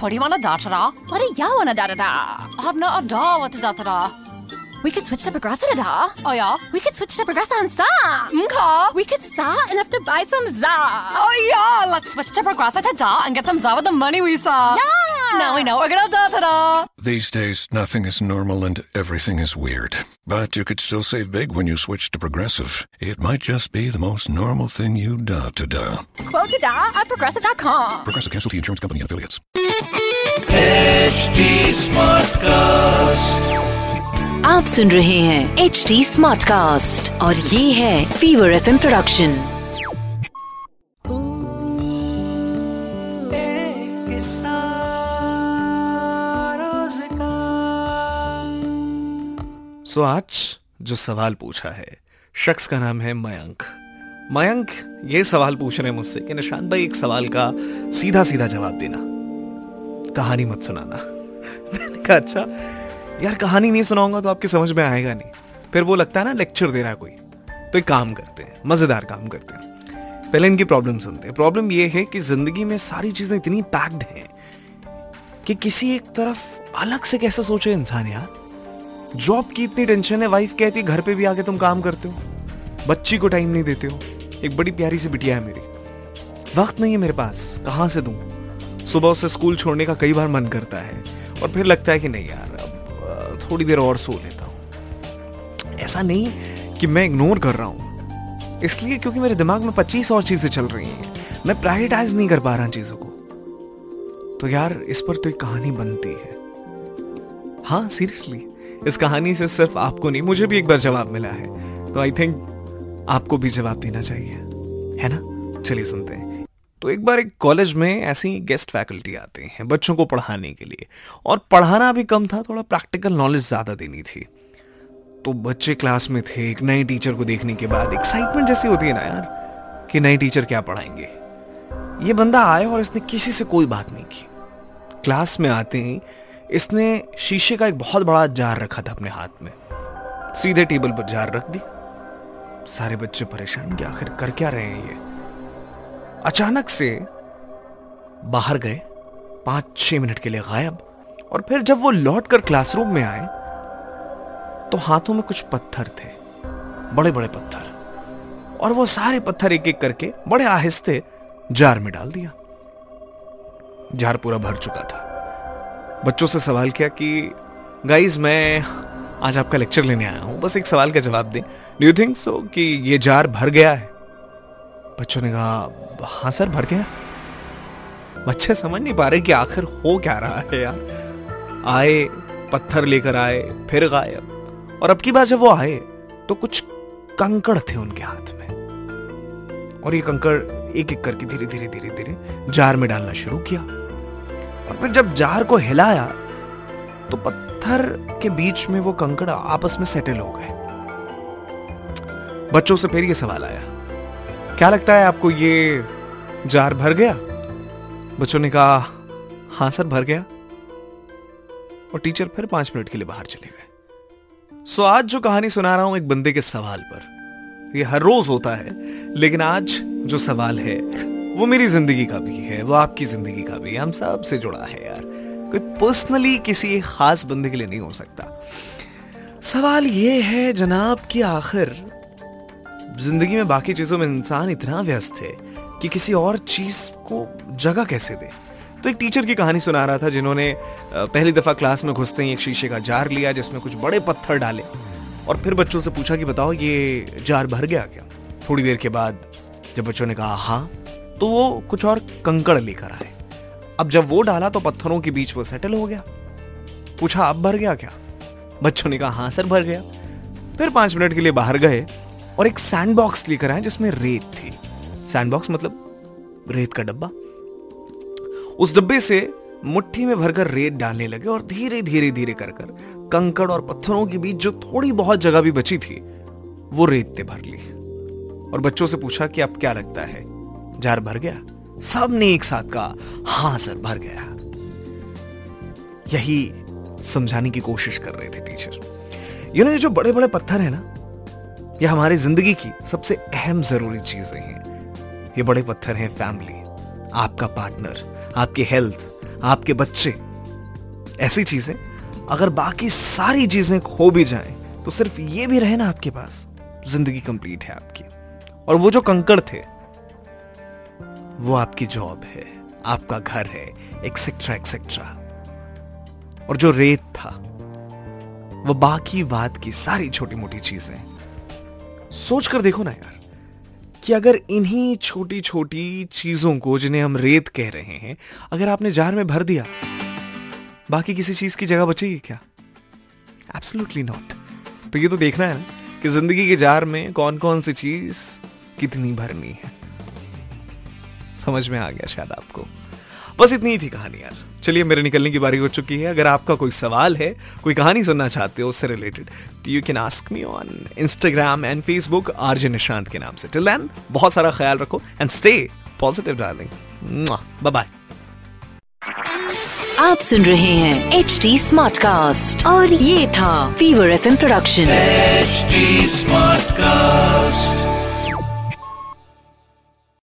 What do you want to da da da? What do y'all wanna da da da? I have not a da what to da da da. We could switch to Progressa da da. Oh yeah? We could switch to Progressa and sa. Mka? We could sa enough to buy some za. Oh yeah, let's switch to Progressa to da and get some za with the money we saw. Yeah. Now we know we're gonna da da da. These days, nothing is normal and everything is weird. But you could still save big when you switch to Progressive. It might just be the most normal thing you da to da. Quote to da at progressive.com. Progressive Casualty Insurance Company and affiliates. HD Smartcast. आप सुन रहे हैं H D smart cast और ये है fever F production so आज जो सवाल पूछा है, शख्स का नाम है मयंक। मयंक ये सवाल पूछ रहे हैं मुझसे कि निशांत भाई, एक सवाल का सीधा सीधा जवाब देना। कहानी मत सुनाना। मैंने कहा अच्छा यार कहानी नहीं सुनाऊँगा तो आपकी समझ में आएगा नहीं। फिर वो लगता है ना लेक्चर दे रहा है कोई। तो एक काम करते हैं, मज़ेदार काम करते हैं। पहले इनकी प्रॉब्लम सुनते हैं। प्रॉब्लम ये है कि ज़िंदगी में सारी चीज़ें इतनी पैक्ड हैं कि किसी एक तरफ़ अलग से कैसे सोचे इंसान यार? जॉब की इतनी टेंशन है वाइफ कहती घर पे भी आके तुम काम करते हो। बच्ची को टाइम नहीं देते हो। एक बड़ी प्यारी सी बिटिया है मेरी। वक्त नहीं है मेरे पास। कहाँ से दूँ? सुबह उसे स्कूल छोड़ने का कई बार मन करता है और फिर लगता है कि नहीं यार, अब थोड़ी देर और सो लेता हूँ। ऐसा नहीं कि मैं इग्नोर कर रहा हूँ। इसलिए क्योंकि मेरे दिमाग में 25 और चीज़ें चल रही हैं। मैं प्रायोरिटाइज नहीं कर पा रहा चीज़ों को। तो यार, इस पर तो एक कहानी बनती है। हाँ सीरियसली इस कहानी से सिर्फ़ आपको नहीं, मुझे भी एक बार जवाब मिला है। तो आई थिंक आपको भी जवाब देना चाहिए। है ना? चलिए सुनते हैं। तो एक बार एक कॉलेज में ऐसे ही गेस्ट फैकल्टी आते हैं, बच्चों को पढ़ाने के लिए। और पढ़ाना भी कम था, थोड़ा प्रैक्टिकल नॉलेज ज़्यादा देनी थी। तो बच्चे क्लास में थे, एक नए टीचर को देखने के बाद एक्साइटमेंट जैसी होती है ना यार, कि नए टीचर क्या पढ़ाएँगे। ये बंदा आया और इसने किसी से कोई बात नहीं की। क्लास में आते ही इसने शीशे का एक बहुत बड़ा जार रखा था अपने हाथ में। सीधे टेबल पर जार रख दी। सारे बच्चे परेशान, कि आखिर कर क्या रहे हैं ये? अचानक से बाहर गए पाँच छह मिनट के लिए गायब, और फिर जब वो लौट कर क्लासरूम में आए तो हाथों में कुछ पत्थर थे बड़े बड़े पत्थर, और वो सारे पत्थर एक एक करके बड़े आहिस्ते जार में डाल दिया। जार पूरा भर चुका था। बच्चों से सवाल किया कि गाइज़ मैं आज आपका लेक्चर लेने आया हूँ, बस एक सवाल का जवाब दें। डू यू थिंक सो कि ये जार भर गया है? बच्चों ने कहा हाँ सर, भर गया बच्चे समझ नहीं पा रहे कि आखिर हो क्या रहा है यार। आए, पत्थर लेकर आए, फिर गायब। और अब की बार जब वो आए तो कुछ कंकड़ थे उनके हाथ में। और ये कंकड़ एक एक करके धीरे धीरे धीरे धीरे जार में डालना शुरू किया। और फिर जब जार को हिलाया तो पत्थर के बीच में वो कंकड़ आपस में सेटल हो गए। बच्चों से फिर ये सवाल आया, क्या लगता है आपको ये जार भर गया? बच्चों ने कहा, हाँ सर, भर गया। और टीचर फिर पाँच मिनट के लिए बाहर चले गए। सो आज जो कहानी सुना रहा हूँ एक बंदे के सवाल पर, ये हर रोज होता है, लेकिन आज जो सवाल है वो मेरी ज़िंदगी का भी है, वो आपकी ज़िंदगी का भी है। हम सबसे जुड़ा है यार। कोई पर्सनली किसी खास बंदे के लिए नहीं हो सकता। सवाल ये है, जनाब, कि आखिर ज़िंदगी में बाकी चीज़ों में इंसान इतना व्यस्त है कि किसी और चीज़ को जगह कैसे दे? तो एक टीचर की कहानी सुना रहा था, जिन्होंने पहली दफ़ा क्लास में घुसते ही एक शीशे का जार लिया, जिसमें कुछ बड़े पत्थर डाले। और फिर बच्चों से पूछा कि बताओ, ये जार भर गया क्या? थोड़ी देर के बाद जब बच्चों ने कहा हाँ। तो वो कुछ और कंकड़ लेकर आए। अब जब वो डाला तो पत्थरों के बीच वो सेटल हो गया। पूछा, अब भर गया क्या? बच्चों ने कहा हाँ सर, भर गया। फिर पाँच मिनट के लिए बाहर गए और एक सैंड बॉक्स लेकर आए जिसमें रेत थी। सैंड बॉक्स मतलब रेत का डब्बा। उस डब्बे से मुट्ठी में भरकर रेत डालने लगे और धीरे धीरे धीरे कर कर कंकड़ और पत्थरों के बीच जो थोड़ी बहुत जगह भी बची थी, वो रेत ने भर ली। और बच्चों से पूछा कि अब क्या लगता है? जार भर गया। सबने एक साथ कहा, हाँ सर, भर गया। यही समझाने की कोशिश कर रहे थे टीचर। यू नो ये जो बड़े बड़े पत्थर है ना, ये हमारी ज़िंदगी की सबसे अहम ज़रूरी चीज़ें हैं। ये बड़े पत्थर हैं फैमिली आपका पार्टनर आपकी हेल्थ आपके बच्चे। ऐसी चीज़ें, अगर बाकी सारी चीज़ें खो भी जाएँ तो सिर्फ़ ये भी रहे ना आपके पास, ज़िंदगी कंप्लीट है आपकी। और वो जो कंकड़ थे वो आपकी जॉब है, आपका घर है एक्सेट्रा एक्सेट्रा और जो रेत था, वो बाकी बात की सारी छोटी मोटी चीज़ें सोच कर देखो ना यार, कि अगर इन्हीं छोटी छोटी चीज़ों को जिन्हें हम रेत कह रहे हैं, अगर आपने जार में भर दिया, बाकी किसी चीज़ की जगह बचेगी क्या? एब्सोल्युटली नॉट तो ये तो देखना है ना कि ज़िंदगी के जार में कौन कौन सी चीज़ कितनी भरनी है। समझ में आ गया शायद आपको। बस इतनी ही थी कहानी यार। चलिए मेरे निकलने की बारी हो चुकी है। अगर आपका कोई सवाल है कोई कहानी सुनना चाहते हो उससे रिलेटेड तो you can ask me on Instagram and Facebook RJ Nishant के नाम से। टिल देन बहुत सारा ख्याल रखो and stay positive darling bye bye आप सुन रहे हैं एच डी स्मार्ट कास्ट और ये था fever F production HD Smartcast.